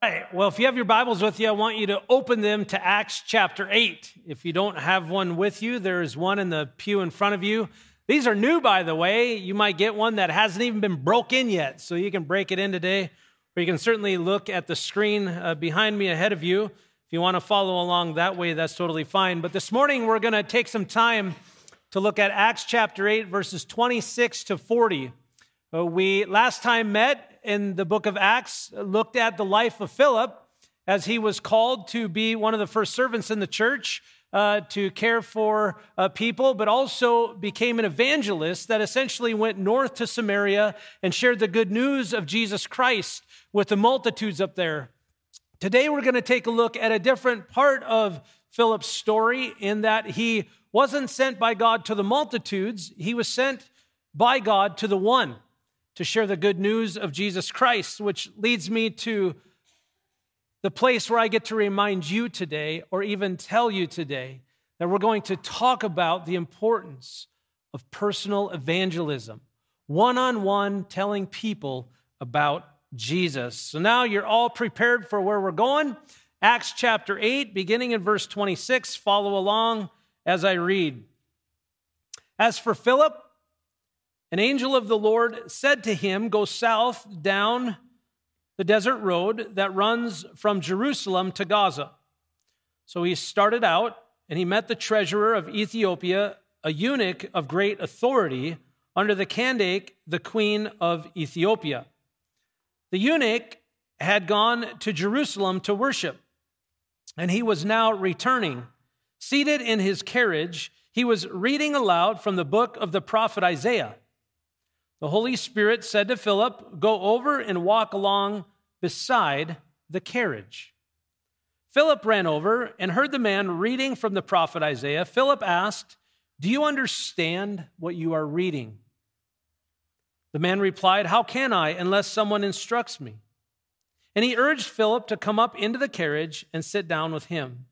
All right. Well, if you have your Bibles with you, I want you to open them to Acts chapter 8. If you don't have one with you, there's one in the pew in front of you. These are new, by the way. You might get one that hasn't even been broke in yet, so you can break it in today. Or you can certainly look at the screen uh, behind me ahead of you. If you want to follow along that way, that's totally fine. But this morning, we're going to take some time to look at Acts chapter 8, verses 26 to 40. Uh, we last time met in the book of Acts looked at the life of Philip as he was called to be one of the first servants in the church. Uh, to care for uh, people, but also became an evangelist that essentially went north to Samaria and shared the good news of Jesus Christ with the multitudes up there. Today, we're going to take a look at a different part of Philip's story in that he wasn't sent by God to the multitudes, he was sent by God to the one to share the good news of Jesus Christ, which leads me to the place where I get to remind you today, or even tell you today, that we're going to talk about the importance of personal evangelism, one on one telling people about Jesus. So now you're all prepared for where we're going. Acts chapter 8, beginning in verse 26. Follow along as I read. As for Philip, an angel of the Lord said to him, Go south down the desert road that runs from Jerusalem to Gaza. So he started out and he met the treasurer of Ethiopia, a eunuch of great authority under the Candace, the queen of Ethiopia. The eunuch had gone to Jerusalem to worship, and he was now returning. Seated in his carriage, he was reading aloud from the book of the prophet Isaiah. The Holy Spirit said to Philip, Go over and walk along beside the carriage. Philip ran over and heard the man reading from the prophet Isaiah. Philip asked, Do you understand what you are reading? The man replied, How can I unless someone instructs me? And he urged Philip to come up into the carriage and sit down with him.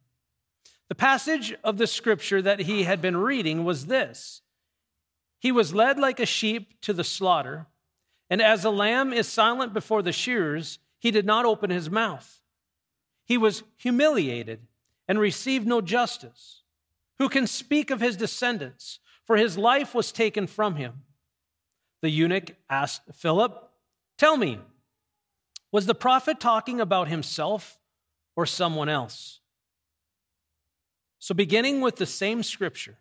The passage of the scripture that he had been reading was this he was led like a sheep to the slaughter, and as a lamb is silent before the shearers, he did not open his mouth. He was humiliated and received no justice. Who can speak of his descendants? For his life was taken from him. The eunuch asked Philip, Tell me, was the prophet talking about himself or someone else? So, beginning with the same scripture,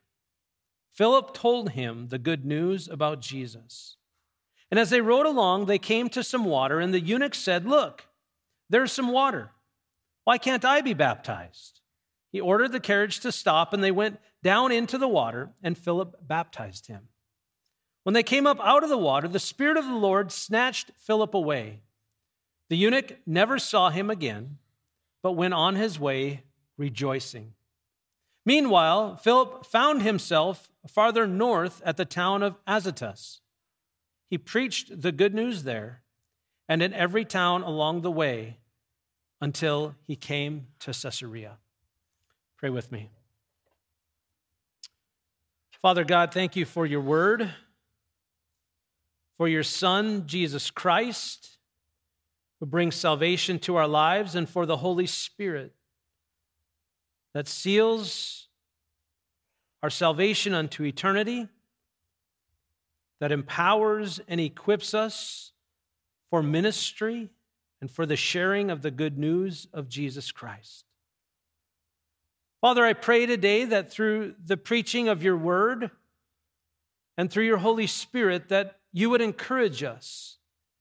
Philip told him the good news about Jesus. And as they rode along, they came to some water, and the eunuch said, Look, there's some water. Why can't I be baptized? He ordered the carriage to stop, and they went down into the water, and Philip baptized him. When they came up out of the water, the Spirit of the Lord snatched Philip away. The eunuch never saw him again, but went on his way rejoicing. Meanwhile, Philip found himself farther north at the town of Azotus. He preached the good news there and in every town along the way until he came to Caesarea. Pray with me. Father God, thank you for your word, for your Son, Jesus Christ, who brings salvation to our lives, and for the Holy Spirit that seals our salvation unto eternity, that empowers and equips us for ministry and for the sharing of the good news of Jesus Christ. Father, I pray today that through the preaching of your word and through your Holy Spirit, that you would encourage us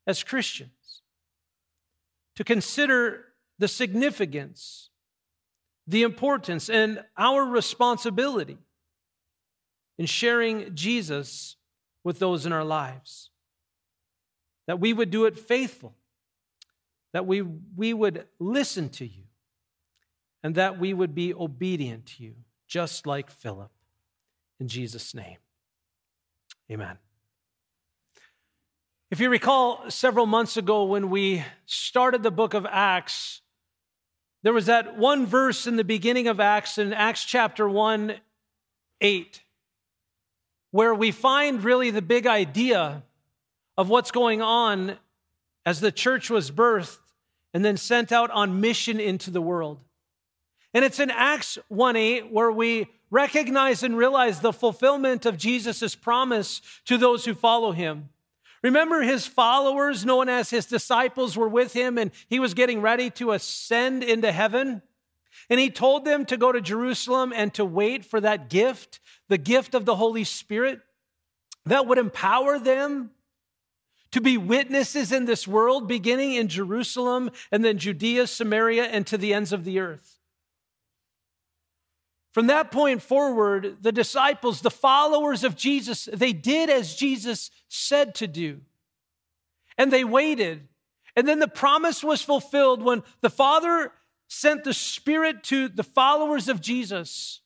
as Christians to consider the significance the importance and our responsibility in sharing Jesus with those in our lives. That we would do it faithful, that we, we would listen to you, and that we would be obedient to you, just like Philip. In Jesus' name, amen. If you recall, several months ago when we started the book of Acts, there was that one verse in the beginning of Acts, in Acts chapter 1, 8, where we find really the big idea of what's going on as the church was birthed and then sent out on mission into the world. And it's in Acts 1 8 where we recognize and realize the fulfillment of Jesus' promise to those who follow him. Remember, his followers, known as his disciples, were with him and he was getting ready to ascend into heaven. And he told them to go to Jerusalem and to wait for that gift, the gift of the Holy Spirit that would empower them to be witnesses in this world, beginning in Jerusalem and then Judea, Samaria, and to the ends of the earth. From that point forward, the disciples, the followers of Jesus, they did as Jesus said to do. And they waited. And then the promise was fulfilled when the Father sent the Spirit to the followers of Jesus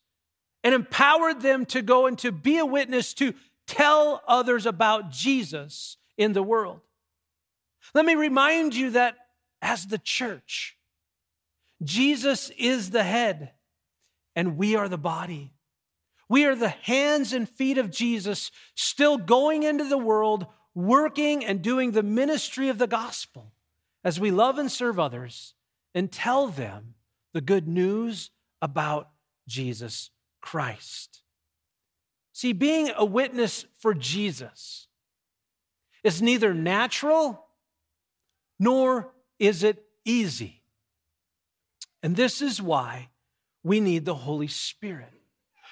and empowered them to go and to be a witness to tell others about Jesus in the world. Let me remind you that as the church, Jesus is the head and we are the body. We are the hands and feet of Jesus, still going into the world, working and doing the ministry of the gospel as we love and serve others and tell them the good news about Jesus Christ. See, being a witness for Jesus is neither natural nor is it easy. And this is why we need the Holy Spirit.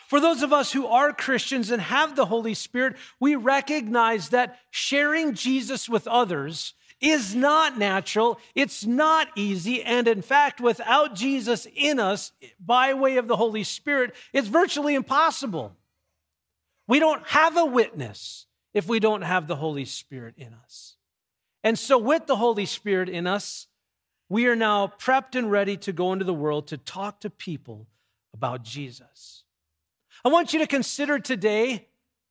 For those of us who are Christians and have the Holy Spirit, we recognize that sharing Jesus with others is not natural, it's not easy, and in fact, without Jesus in us by way of the Holy Spirit, it's virtually impossible. We don't have a witness if we don't have the Holy Spirit in us. And so, with the Holy Spirit in us, we are now prepped and ready to go into the world to talk to people about Jesus. I want you to consider today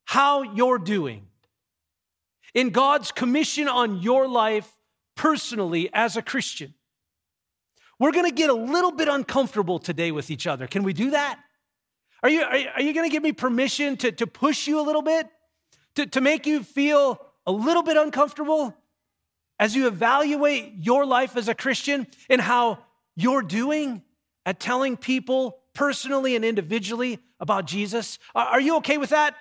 how you're doing in God's commission on your life personally as a Christian. We're going to get a little bit uncomfortable today with each other. Can we do that? Are you, are, you going to give me permission to, to push you a little bit? To, to make you feel a little bit uncomfortable? As you evaluate your life as a Christian and how you're doing at telling people personally and individually about Jesus? Are you okay with that?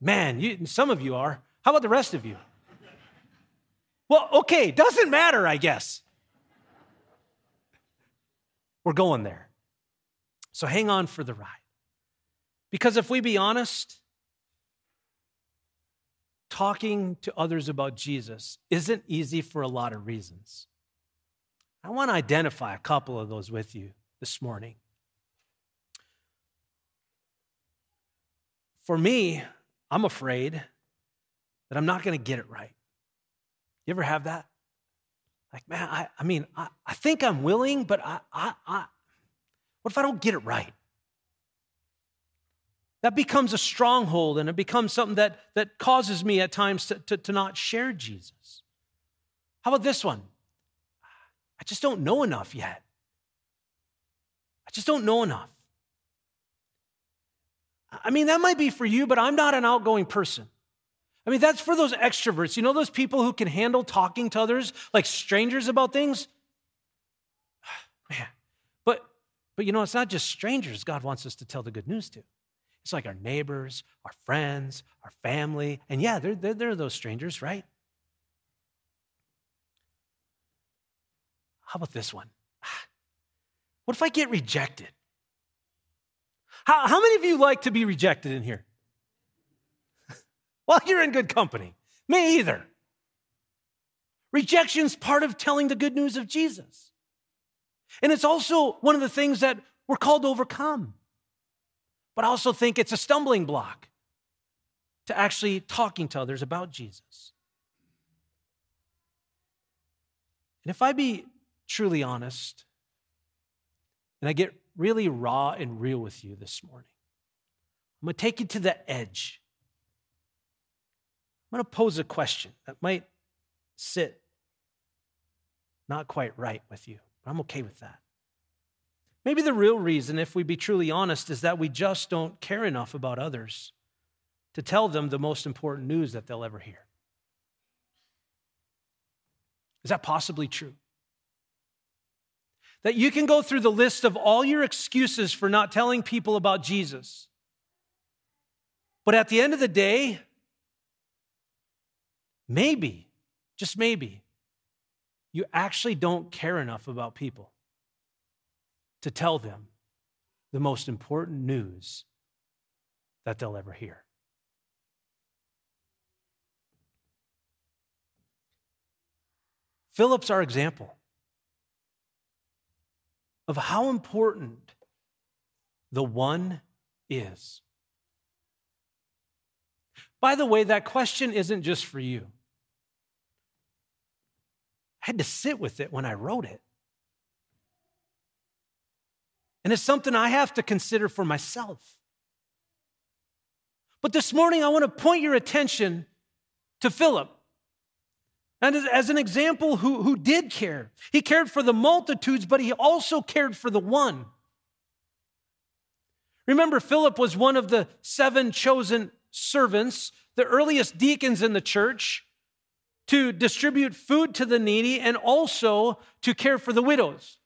Man, you, some of you are. How about the rest of you? Well, okay, doesn't matter, I guess. We're going there. So hang on for the ride. Because if we be honest, talking to others about Jesus isn't easy for a lot of reasons. I want to identify a couple of those with you this morning. For me, I'm afraid that I'm not going to get it right. You ever have that? Like, man, I, I mean, I, I think I'm willing, but I, I, I, what if I don't get it right? That becomes a stronghold and it becomes something that, that causes me at times to, to, to not share Jesus. How about this one? I just don't know enough yet. I just don't know enough. I mean, that might be for you, but I'm not an outgoing person. I mean, that's for those extroverts. You know, those people who can handle talking to others like strangers about things? Man, but, but you know, it's not just strangers God wants us to tell the good news to. It's like our neighbors, our friends, our family. And yeah, they're, they're, those strangers, right? How about this one? What if I get rejected? How, how many of you like to be rejected in here? well, you're in good company. Me either. Rejection's part of telling the good news of Jesus. And it's also one of the things that we're called to overcome but I also think it's a stumbling block to actually talking to others about Jesus. And if I be truly honest, and I get really raw and real with you this morning, I'm going to take you to the edge. I'm going to pose a question that might sit not quite right with you, but I'm okay with that. Maybe the real reason, if we be truly honest, is that we just don't care enough about others to tell them the most important news that they'll ever hear. Is that possibly true? that you can go through the list of all your excuses for not telling people about Jesus. But at the end of the day, maybe, just maybe, you actually don't care enough about people to tell them the most important news that they'll ever hear. Philip's our example of how important the one is. By the way, that question isn't just for you. I had to sit with it when I wrote it. And it's something I have to consider for myself. But this morning, I want to point your attention to Philip. And as an example, who, who did care. He cared for the multitudes, but he also cared for the one. Remember, Philip was one of the seven chosen servants, the earliest deacons in the church, to distribute food to the needy and also to care for the widows.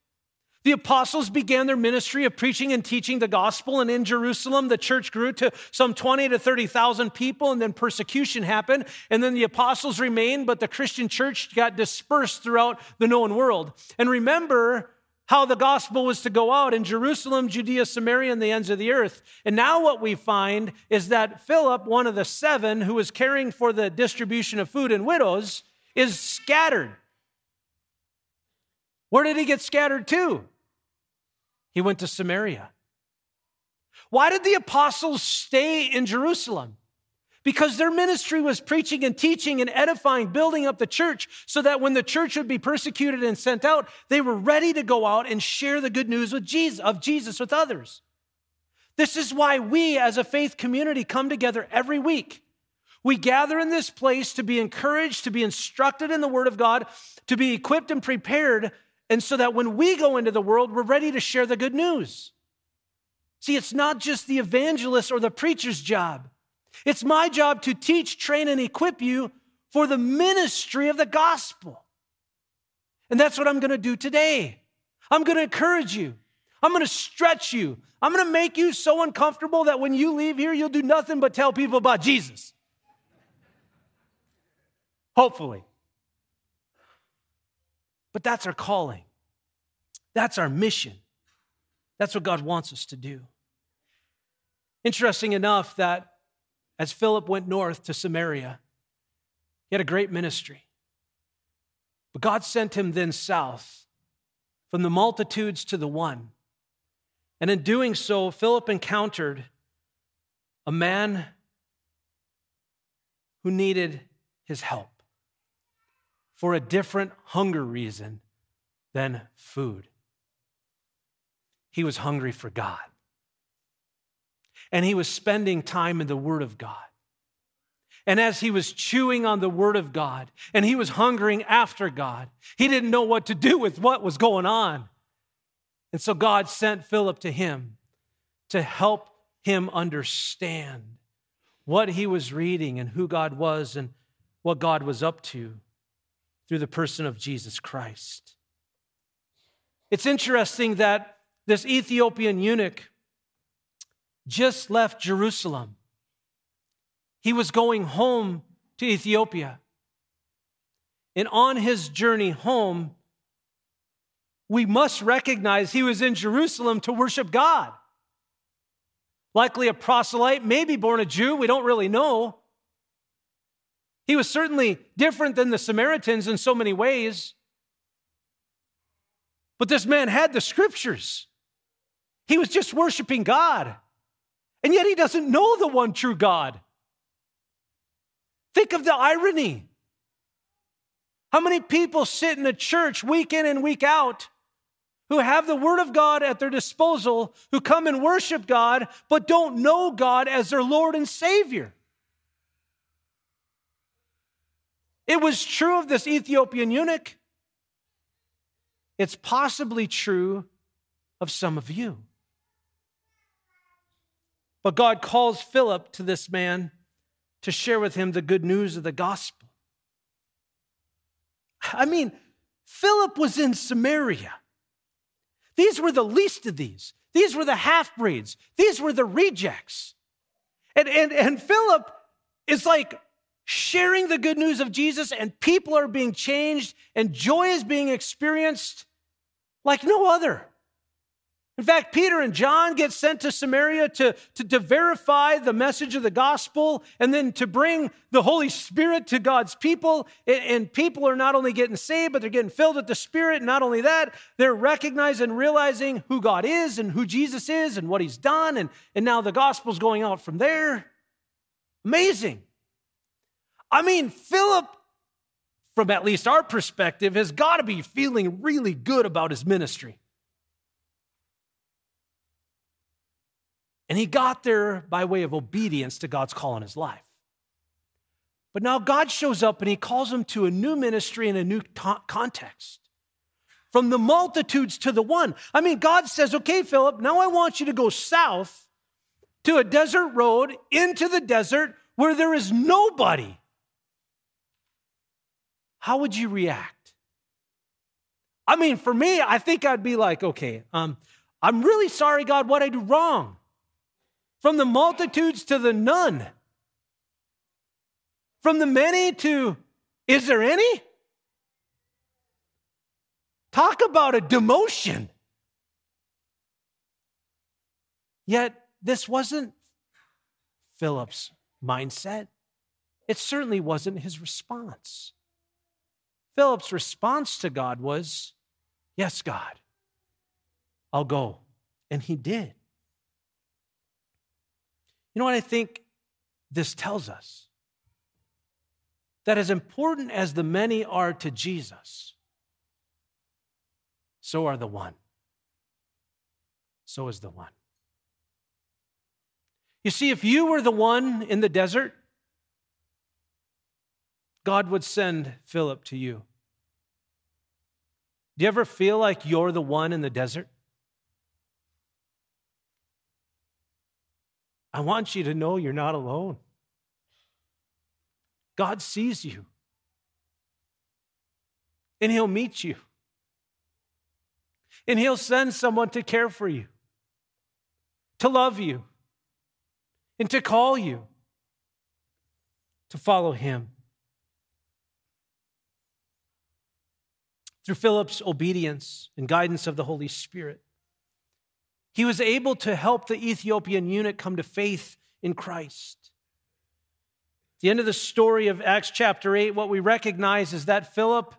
The apostles began their ministry of preaching and teaching the gospel, and in Jerusalem, the church grew to some 20 to 30,000 people, and then persecution happened. And then the apostles remained, but the Christian church got dispersed throughout the known world. And remember how the gospel was to go out in Jerusalem, Judea, Samaria, and the ends of the earth. And now what we find is that Philip, one of the seven who was caring for the distribution of food and widows, is scattered. Where did he get scattered to? He went to Samaria. Why did the apostles stay in Jerusalem? Because their ministry was preaching and teaching and edifying, building up the church, so that when the church would be persecuted and sent out, they were ready to go out and share the good news with Jesus, of Jesus with others. This is why we as a faith community come together every week. We gather in this place to be encouraged, to be instructed in the Word of God, to be equipped and prepared and so that when we go into the world, we're ready to share the good news. See, it's not just the evangelist or the preacher's job. It's my job to teach, train, and equip you for the ministry of the gospel. And that's what I'm going to do today. I'm going to encourage you. I'm going to stretch you. I'm going to make you so uncomfortable that when you leave here, you'll do nothing but tell people about Jesus. Hopefully. But that's our calling, that's our mission. That's what God wants us to do. Interesting enough that as Philip went north to Samaria, he had a great ministry. But God sent him then south from the multitudes to the one. And in doing so, Philip encountered a man who needed his help for a different hunger reason than food. He was hungry for God. And he was spending time in the Word of God. And as he was chewing on the Word of God and he was hungering after God, he didn't know what to do with what was going on. And so God sent Philip to him to help him understand what he was reading and who God was and what God was up to through the person of Jesus Christ. It's interesting that this Ethiopian eunuch just left Jerusalem. He was going home to Ethiopia. And on his journey home, we must recognize he was in Jerusalem to worship God. Likely a proselyte, maybe born a Jew, we don't really know. He was certainly different than the Samaritans in so many ways. But this man had the scriptures. He was just worshiping God. And yet he doesn't know the one true God. Think of the irony. How many people sit in a church week in and week out who have the Word of God at their disposal, who come and worship God, but don't know God as their Lord and Savior? It was true of this Ethiopian eunuch. It's possibly true of some of you. But God calls Philip to this man to share with him the good news of the gospel. I mean, Philip was in Samaria. These were the least of these. These were the half breeds. These were the rejects. And, and, and Philip is like sharing the good news of Jesus, and people are being changed, and joy is being experienced like no other. In fact, Peter and John get sent to Samaria to, to, to, verify the message of the gospel and then to bring the Holy Spirit to God's people. And, and people are not only getting saved, but they're getting filled with the Spirit. And not only that, they're recognizing and realizing who God is and who Jesus is and what he's done. And, and now the gospel's going out from there. Amazing. I mean, Philip, from at least our perspective, has got to be feeling really good about his ministry. And he got there by way of obedience to God's call in his life. But now God shows up and he calls him to a new ministry in a new context. From the multitudes to the one. I mean, God says, okay, Philip, now I want you to go south to a desert road into the desert where there is nobody. How would you react? I mean, for me, I think I'd be like, okay, um, I'm really sorry, God, what I do wrong. From the multitudes to the none. From the many to, is there any? Talk about a demotion. Yet, this wasn't Philip's mindset. It certainly wasn't his response. Philip's response to God was, Yes, God, I'll go. And he did. You know what I think this tells us? That as important as the many are to Jesus, so are the one. So is the one. You see, if you were the one in the desert, God would send Philip to you. Do you ever feel like you're the one in the desert? I want you to know you're not alone. God sees you, and He'll meet you, and He'll send someone to care for you, to love you, and to call you to follow Him. Through Philip's obedience and guidance of the Holy Spirit, he was able to help the Ethiopian eunuch come to faith in Christ. At the end of the story of Acts chapter 8, what we recognize is that Philip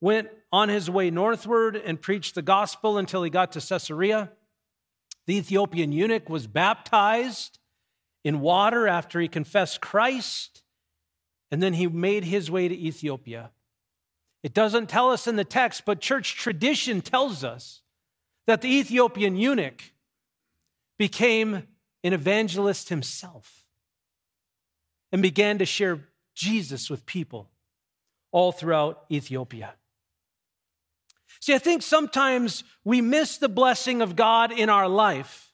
went on his way northward and preached the gospel until he got to Caesarea. The Ethiopian eunuch was baptized in water after he confessed Christ, and then he made his way to Ethiopia. It doesn't tell us in the text, but church tradition tells us that the Ethiopian eunuch became an evangelist himself and began to share Jesus with people all throughout Ethiopia. See, I think sometimes we miss the blessing of God in our life,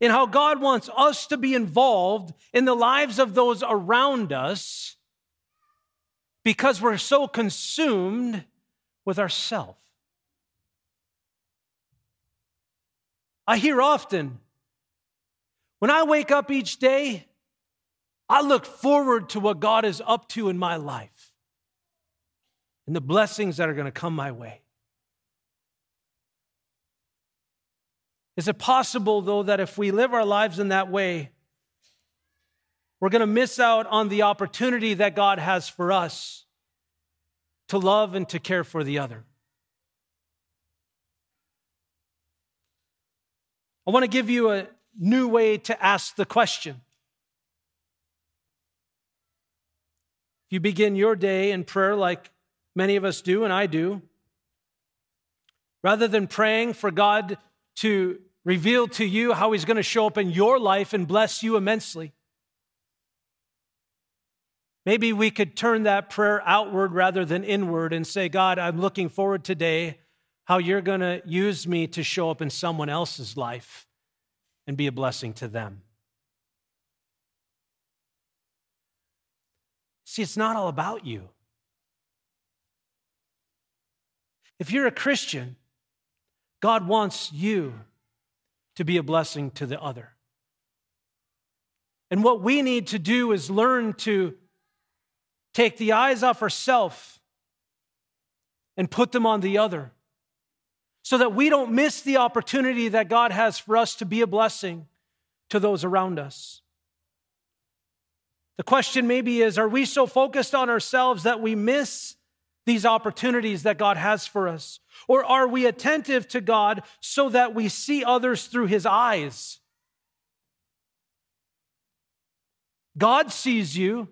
in how God wants us to be involved in the lives of those around us because we're so consumed with ourself. I hear often when I wake up each day, I look forward to what God is up to in my life and the blessings that are going to come my way. Is it possible, though, that if we live our lives in that way, we're going to miss out on the opportunity that God has for us to love and to care for the other? I want to give you a new way to ask the question. If you begin your day in prayer like many of us do, and I do, rather than praying for God to reveal to you how He's going to show up in your life and bless you immensely, maybe we could turn that prayer outward rather than inward and say, God, I'm looking forward today how you're going to use me to show up in someone else's life and be a blessing to them. See, it's not all about you. If you're a Christian, God wants you to be a blessing to the other. And what we need to do is learn to take the eyes off ourselves and put them on the other so that we don't miss the opportunity that God has for us to be a blessing to those around us. The question maybe is are we so focused on ourselves that we miss these opportunities that God has for us? Or are we attentive to God so that we see others through his eyes? God sees you.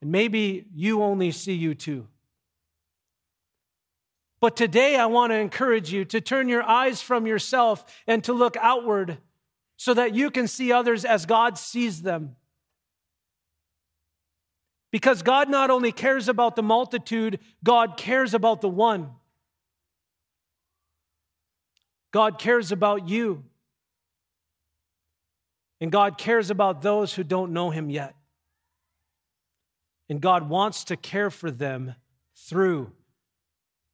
And maybe you only see you too. But today I want to encourage you to turn your eyes from yourself and to look outward so that you can see others as God sees them. Because God not only cares about the multitude, God cares about the one. God cares about you. And God cares about those who don't know Him yet. And God wants to care for them through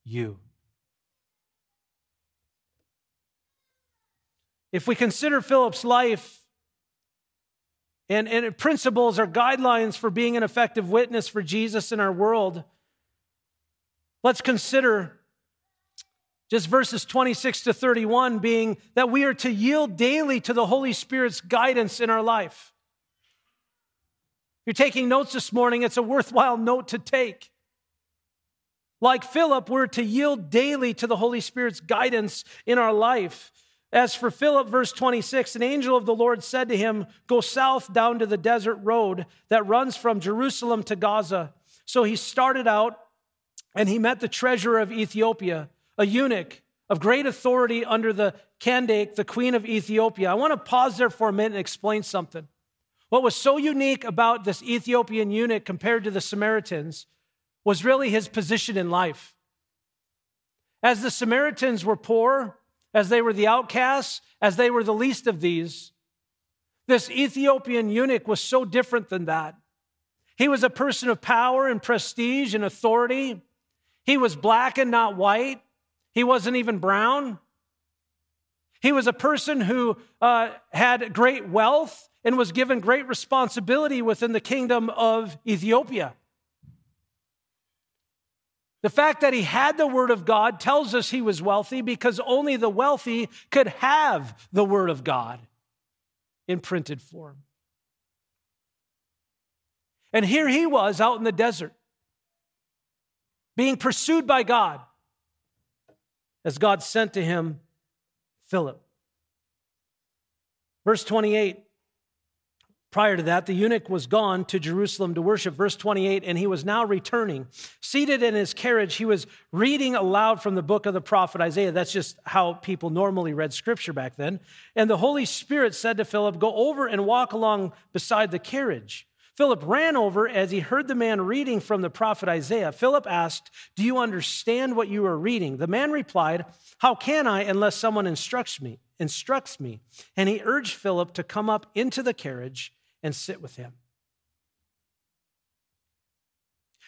you. If we consider Philip's life and, and principles or guidelines for being an effective witness for Jesus in our world, let's consider just verses 26 to 31 being that we are to yield daily to the Holy Spirit's guidance in our life. You're taking notes this morning, it's a worthwhile note to take. Like Philip, we're to yield daily to the Holy Spirit's guidance in our life. As for Philip, verse 26, an angel of the Lord said to him, Go south down to the desert road that runs from Jerusalem to Gaza. So he started out and he met the treasurer of Ethiopia, a eunuch of great authority under the Candace, the queen of Ethiopia. I want to pause there for a minute and explain something. What was so unique about this Ethiopian eunuch compared to the Samaritans was really his position in life. As the Samaritans were poor, as they were the outcasts, as they were the least of these, this Ethiopian eunuch was so different than that. He was a person of power and prestige and authority. He was black and not white. He wasn't even brown. He was a person who uh, had great wealth and was given great responsibility within the kingdom of Ethiopia. The fact that he had the Word of God tells us he was wealthy because only the wealthy could have the Word of God in printed form. And here he was out in the desert, being pursued by God as God sent to him Philip. Verse 28 Prior to that, the eunuch was gone to Jerusalem to worship. Verse 28, and he was now returning. Seated in his carriage, he was reading aloud from the book of the prophet Isaiah. That's just how people normally read scripture back then. And the Holy Spirit said to Philip, Go over and walk along beside the carriage. Philip ran over as he heard the man reading from the prophet Isaiah. Philip asked, Do you understand what you are reading? The man replied, How can I unless someone instructs me? Instructs me. And he urged Philip to come up into the carriage and sit with Him.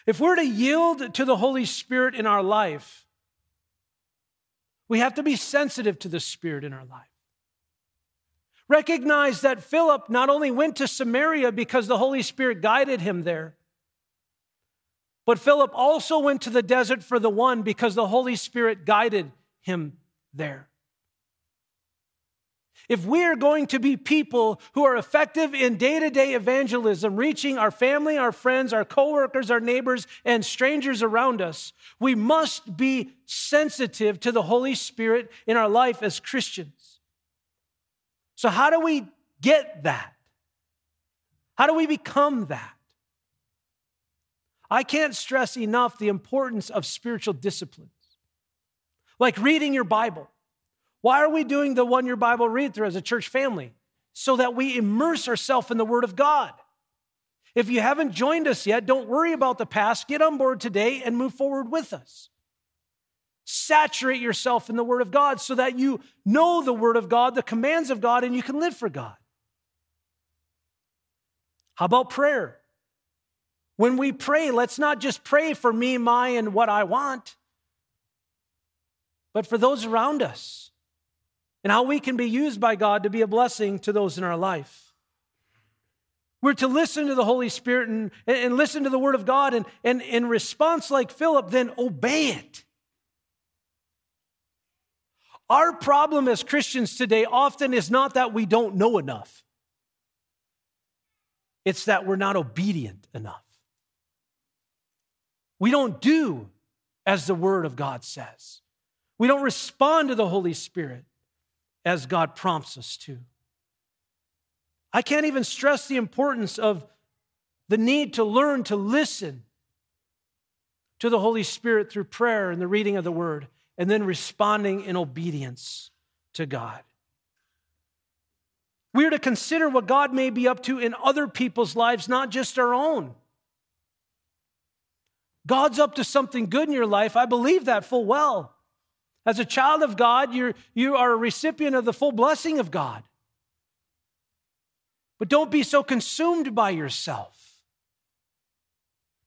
If we're to yield to the Holy Spirit in our life, we have to be sensitive to the Spirit in our life. Recognize that Philip not only went to Samaria because the Holy Spirit guided him there, but Philip also went to the desert for the one because the Holy Spirit guided him there. If we are going to be people who are effective in day to day evangelism, reaching our family, our friends, our coworkers, our neighbors, and strangers around us, we must be sensitive to the Holy Spirit in our life as Christians. So, how do we get that? How do we become that? I can't stress enough the importance of spiritual disciplines, like reading your Bible why are we doing the one year Bible read through as a church family? So that we immerse ourselves in the Word of God. If you haven't joined us yet, don't worry about the past. Get on board today and move forward with us. Saturate yourself in the Word of God so that you know the Word of God, the commands of God, and you can live for God. How about prayer? When we pray, let's not just pray for me, my, and what I want. but for those around us and how we can be used by God to be a blessing to those in our life. We're to listen to the Holy Spirit and, and listen to the Word of God, and, and in response, like Philip, then obey it. Our problem as Christians today often is not that we don't know enough, it's that we're not obedient enough. We don't do as the Word of God says, we don't respond to the Holy Spirit as God prompts us to. I can't even stress the importance of the need to learn to listen to the Holy Spirit through prayer and the reading of the Word, and then responding in obedience to God. We're to consider what God may be up to in other people's lives, not just our own. God's up to something good in your life. I believe that full well. As a child of God, you're, you are a recipient of the full blessing of God. But don't be so consumed by yourself.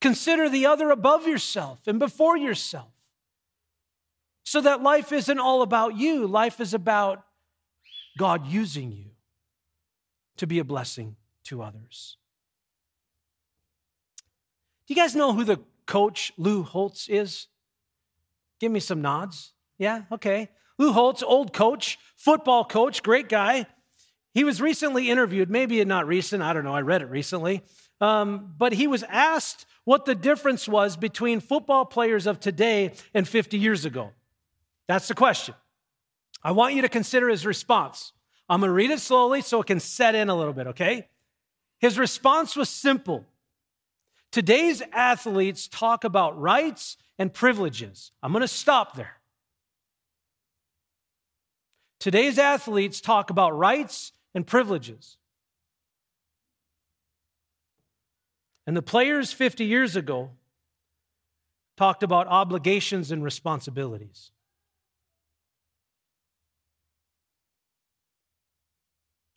Consider the other above yourself and before yourself. So that life isn't all about you, life is about God using you to be a blessing to others. Do you guys know who the coach Lou Holtz is? Give me some nods. Yeah, okay. Lou Holtz, old coach, football coach, great guy. He was recently interviewed, maybe not recent, I don't know, I read it recently. Um, but he was asked what the difference was between football players of today and 50 years ago. That's the question. I want you to consider his response. I'm going to read it slowly so it can set in a little bit, okay? His response was simple. Today's athletes talk about rights and privileges. I'm going to stop there. Today's athletes talk about rights and privileges. And the players 50 years ago talked about obligations and responsibilities.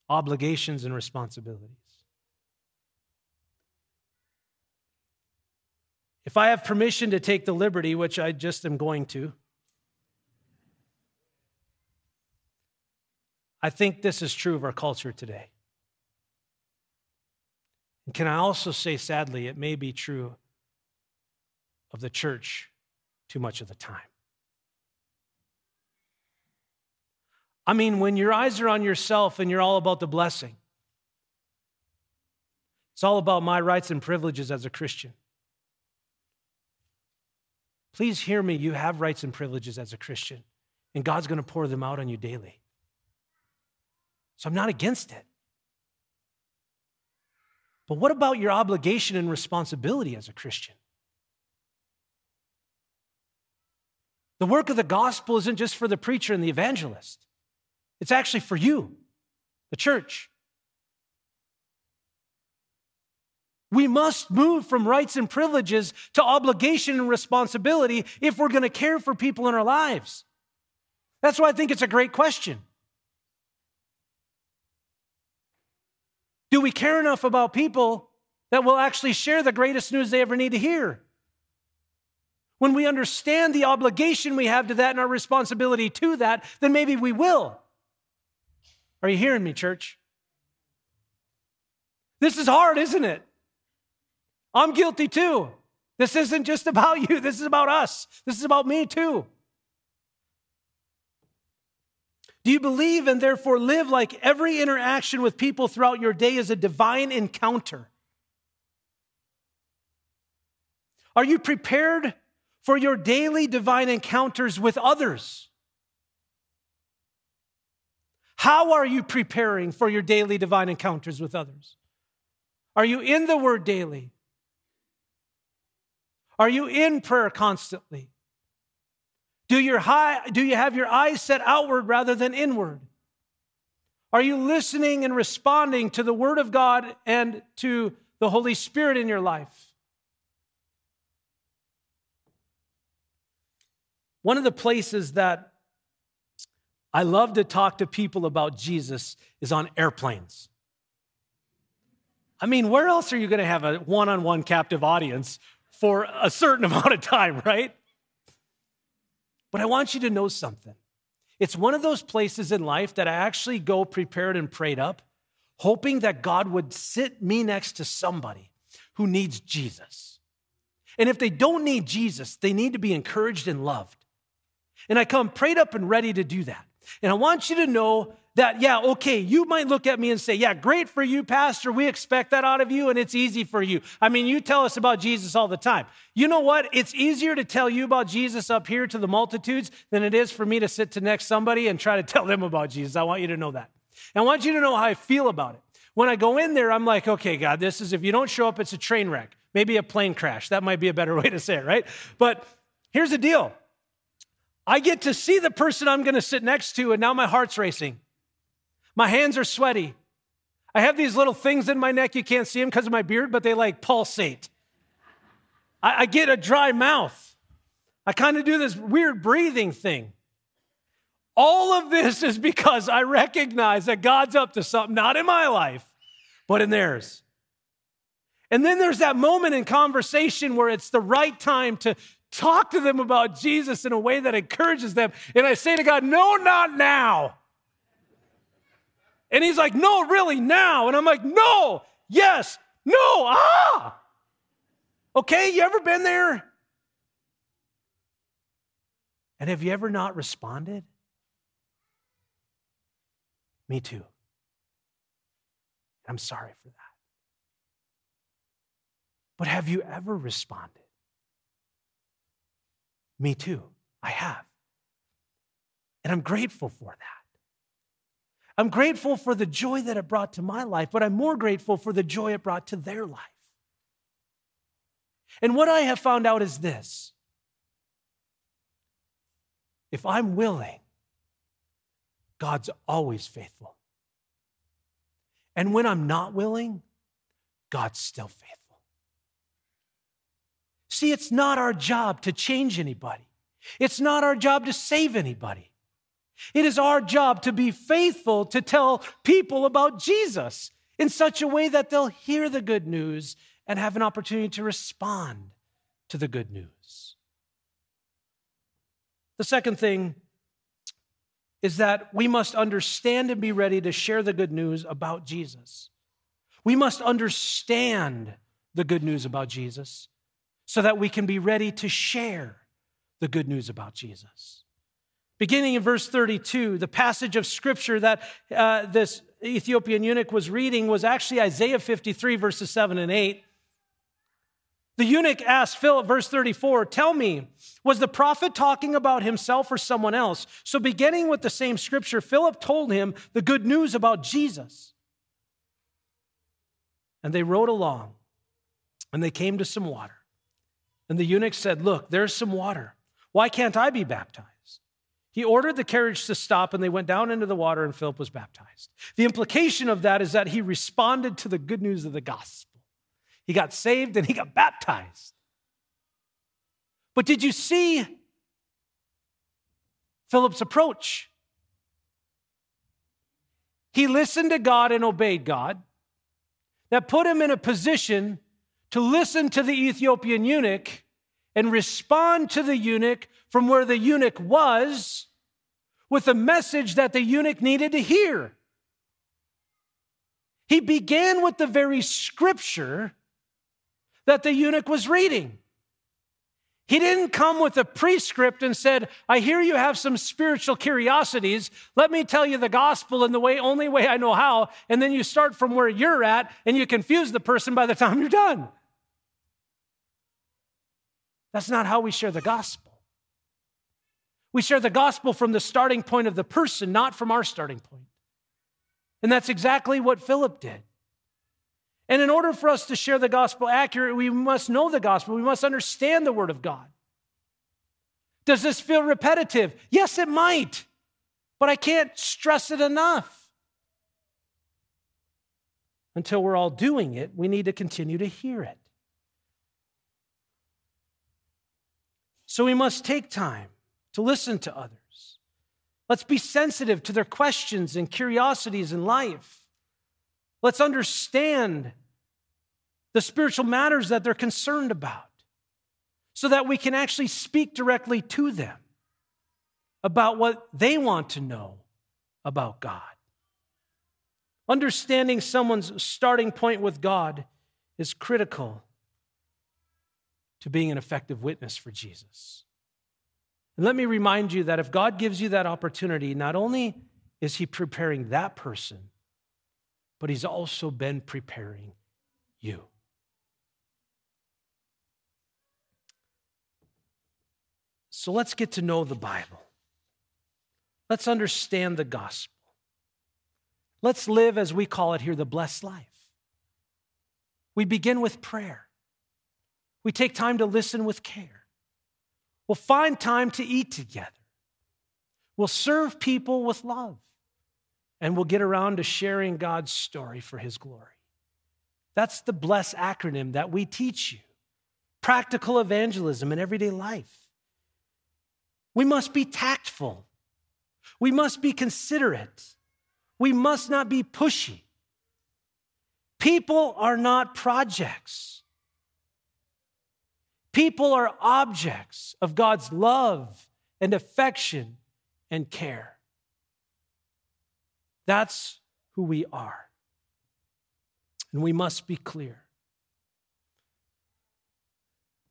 Obligations and responsibilities. If I have permission to take the liberty, which I just am going to, I think this is true of our culture today. And can I also say, sadly, it may be true of the church too much of the time. I mean, when your eyes are on yourself and you're all about the blessing, it's all about my rights and privileges as a Christian. Please hear me. You have rights and privileges as a Christian, and God's going to pour them out on you daily. So I'm not against it. But what about your obligation and responsibility as a Christian? The work of the gospel isn't just for the preacher and the evangelist, it's actually for you, the church. We must move from rights and privileges to obligation and responsibility if we're going to care for people in our lives. That's why I think it's a great question. Do we care enough about people that will actually share the greatest news they ever need to hear? When we understand the obligation we have to that and our responsibility to that, then maybe we will. Are you hearing me, church? This is hard, isn't it? I'm guilty too. This isn't just about you, this is about us. This is about me too. Do you believe and therefore live like every interaction with people throughout your day is a divine encounter? Are you prepared for your daily divine encounters with others? How are you preparing for your daily divine encounters with others? Are you in the Word daily? Are you in prayer constantly? Do, your high, do you have your eyes set outward rather than inward? Are you listening and responding to the Word of God and to the Holy Spirit in your life? One of the places that I love to talk to people about Jesus is on airplanes. I mean, where else are you going to have a one on one captive audience for a certain amount of time, right? But I want you to know something. It's one of those places in life that I actually go prepared and prayed up, hoping that God would sit me next to somebody who needs Jesus. And if they don't need Jesus, they need to be encouraged and loved. And I come prayed up and ready to do that. And I want you to know that, yeah, okay, you might look at me and say, yeah, great for you, Pastor. We expect that out of you, and it's easy for you. I mean, you tell us about Jesus all the time. You know what? It's easier to tell you about Jesus up here to the multitudes than it is for me to sit to next somebody and try to tell them about Jesus. I want you to know that. And I want you to know how I feel about it. When I go in there, I'm like, okay, God, this is, if you don't show up, it's a train wreck, maybe a plane crash. That might be a better way to say it, right? But here's the deal I get to see the person I'm going to sit next to, and now my heart's racing. My hands are sweaty. I have these little things in my neck. You can't see them because of my beard, but they like pulsate. I, I get a dry mouth. I kind of do this weird breathing thing. All of this is because I recognize that God's up to something, not in my life, but in theirs. And then there's that moment in conversation where it's the right time to talk to them about Jesus in a way that encourages them. And I say to God, No, not now. And he's like, No, really, now. And I'm like, No, yes, no, ah. Okay, you ever been there? And have you ever not responded? Me too. I'm sorry for that. But have you ever responded? Me too. I have. And I'm grateful for that. I'm grateful for the joy that it brought to my life, but I'm more grateful for the joy it brought to their life. And what I have found out is this if I'm willing, God's always faithful. And when I'm not willing, God's still faithful. See, it's not our job to change anybody. It's not our job to save anybody. It is our job to be faithful to tell people about Jesus in such a way that they'll hear the good news and have an opportunity to respond to the good news. The second thing is that we must understand and be ready to share the good news about Jesus. We must understand the good news about Jesus so that we can be ready to share the good news about Jesus. Beginning in verse 32, the passage of scripture that uh, this Ethiopian eunuch was reading was actually Isaiah 53, verses 7 and 8. The eunuch asked Philip, verse 34, Tell me, was the prophet talking about himself or someone else? So, beginning with the same scripture, Philip told him the good news about Jesus. And they rode along, and they came to some water. And the eunuch said, Look, there's some water. Why can't I be baptized? He ordered the carriage to stop and they went down into the water and Philip was baptized. The implication of that is that he responded to the good news of the gospel. He got saved and he got baptized. But did you see Philip's approach? He listened to God and obeyed God. That put him in a position to listen to the Ethiopian eunuch and respond to the eunuch from where the eunuch was with a message that the eunuch needed to hear. He began with the very scripture that the eunuch was reading. He didn't come with a prescript and said, I hear you have some spiritual curiosities. Let me tell you the gospel in the way, only way I know how. And then you start from where you're at and you confuse the person by the time you're done. That's not how we share the gospel. We share the gospel from the starting point of the person, not from our starting point. And that's exactly what Philip did. And in order for us to share the gospel accurately, we must know the gospel. We must understand the word of God. Does this feel repetitive? Yes, it might, but I can't stress it enough. Until we're all doing it, we need to continue to hear it. So we must take time to listen to others. Let's be sensitive to their questions and curiosities in life. Let's understand the spiritual matters that they're concerned about so that we can actually speak directly to them. about what they want to know about God. Understanding someone's starting point with God is critical to being an effective witness for Jesus. And let me remind you that if God gives you that opportunity, not only is He preparing that person, but He's also been preparing you. So let's get to know the Bible. Let's understand the gospel. Let's live, as we call it here, the blessed life. We begin with prayer. We take time to listen with care. We'll find time to eat together. We'll serve people with love. And we'll get around to sharing God's story for His glory. That's the BLESS acronym that we teach you practical evangelism in everyday life. We must be tactful. We must be considerate. We must not be pushy. People are not projects. People are objects of God's love and affection and care. That's who we are. And we must be clear.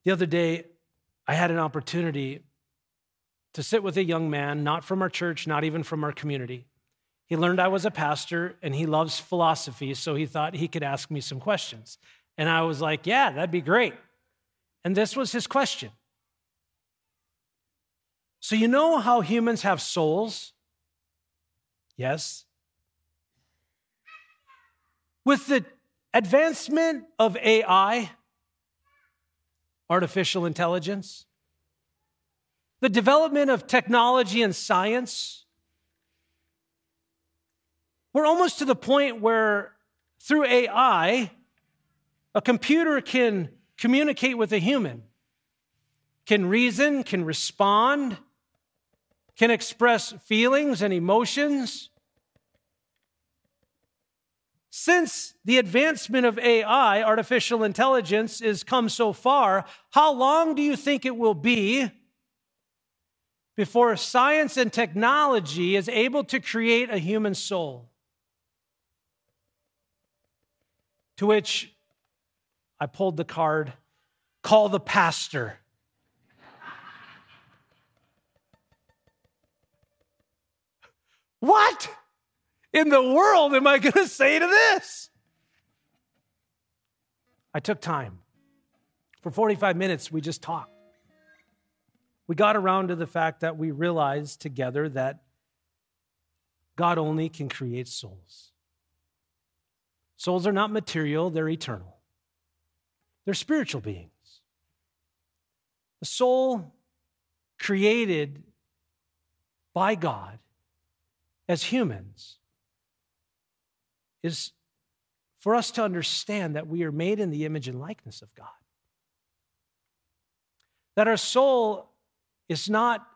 The other day, I had an opportunity to sit with a young man, not from our church, not even from our community. He learned I was a pastor and he loves philosophy, so he thought he could ask me some questions. And I was like, yeah, that'd be great. And this was his question. So, you know how humans have souls? Yes. With the advancement of AI, artificial intelligence, the development of technology and science, we're almost to the point where through AI, a computer can communicate with a human, can reason, can respond, can express feelings and emotions. Since the advancement of AI, artificial intelligence, has come so far, how long do you think it will be before science and technology is able to create a human soul? To which I pulled the card call the pastor. what in the world am I going to say to this? I took time. For 45 minutes, we just talked. We got around to the fact that we realized together that God only can create souls. Souls are not material, they're eternal. They're spiritual beings. The soul created by God as humans is for us to understand that we are made in the image and likeness of God. That our soul is not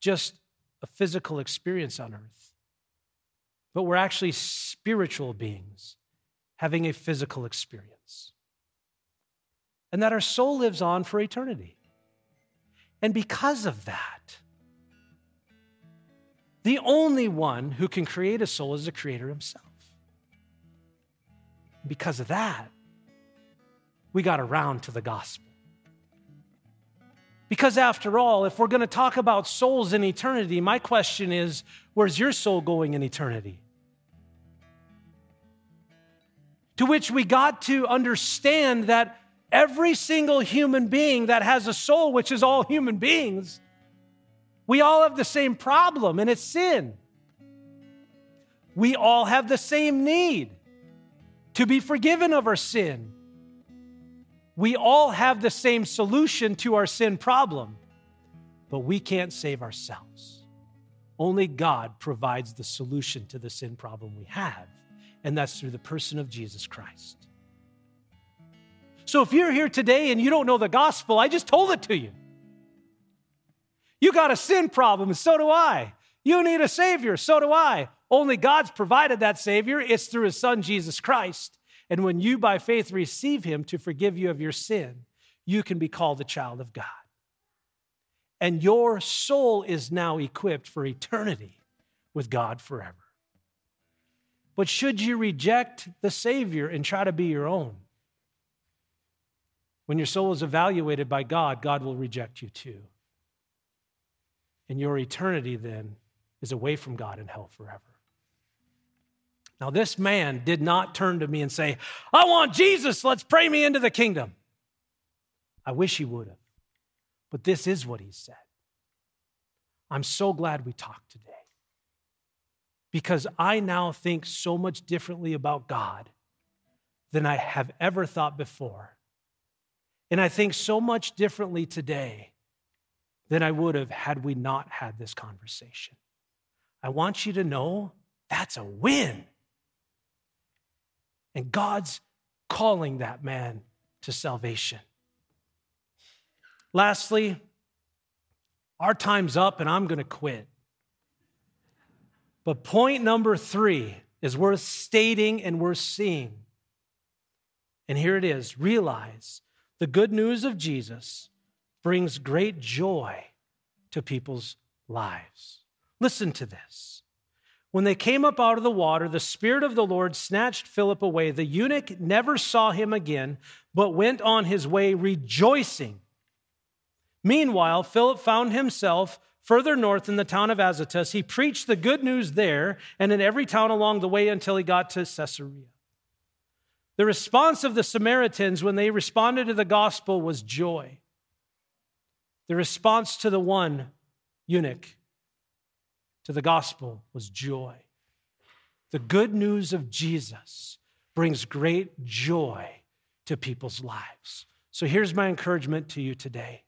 just a physical experience on earth, but we're actually spiritual beings having a physical experience. And that our soul lives on for eternity. And because of that, the only one who can create a soul is the Creator Himself. Because of that, we got around to the gospel. Because after all, if we're going to talk about souls in eternity, my question is where's your soul going in eternity? To which we got to understand that every single human being that has a soul, which is all human beings, we all have the same problem, and it's sin. We all have the same need to be forgiven of our sin. We all have the same solution to our sin problem, but we can't save ourselves. Only God provides the solution to the sin problem we have and that's through the person of Jesus Christ. So if you're here today and you don't know the gospel, I just told it to you. You got a sin problem, and so do I. You need a Savior, so do I. Only God's provided that Savior. It's through His Son, Jesus Christ. And when you, by faith, receive Him to forgive you of your sin, you can be called a child of God. and your soul is now equipped for eternity with God forever. But should you reject the Savior and try to be your own, when your soul is evaluated by God, God will reject you too. And your eternity then is away from God in hell forever. Now, this man did not turn to me and say, I want Jesus, let's pray me into the kingdom. I wish he would have. But this is what he said. I'm so glad we talked today because I now think so much differently about God than I have ever thought before. And I think so much differently today than I would have had we not had this conversation. I want you to know that's a win. And God's calling that man to salvation. Lastly, our time's up and I'm going to quit. But point number three is worth stating and worth seeing. And here it is realize the good news of Jesus brings great joy to people's lives. Listen to this. When they came up out of the water, the Spirit of the Lord snatched Philip away. The eunuch never saw him again, but went on his way rejoicing Meanwhile, Philip found himself further north in the town of Azotus. He preached the good news there and in every town along the way until he got to Caesarea. The response of the Samaritans when they responded to the gospel was joy. The response to the one eunuch to the gospel was joy. The good news of Jesus brings great joy to people's lives. So here's my encouragement to you today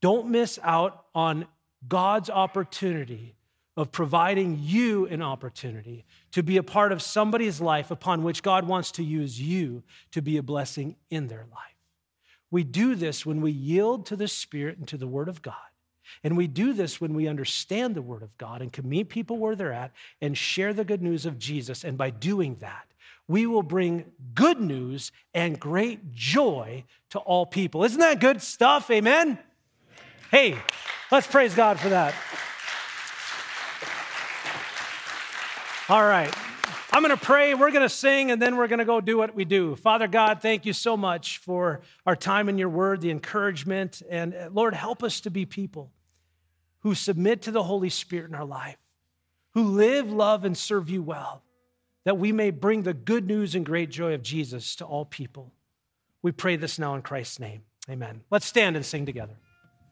don't miss out on God's opportunity of providing you an opportunity to be a part of somebody's life upon which God wants to use you to be a blessing in their life. We do this when we yield to the Spirit and to the Word of God. And we do this when we understand the Word of God and can meet people where they're at and share the good news of Jesus. And by doing that, we will bring good news and great joy to all people. Isn't that good stuff? Amen? Hey, let's praise God for that. All right. I'm going to pray, we're going to sing, and then we're going to go do what we do. Father God, thank you so much for our time in your word, the encouragement. And uh, Lord, help us to be people who submit to the Holy Spirit in our life, who live, love, and serve you well, that we may bring the good news and great joy of Jesus to all people. We pray this now in Christ's name. Amen. Let's stand and sing together.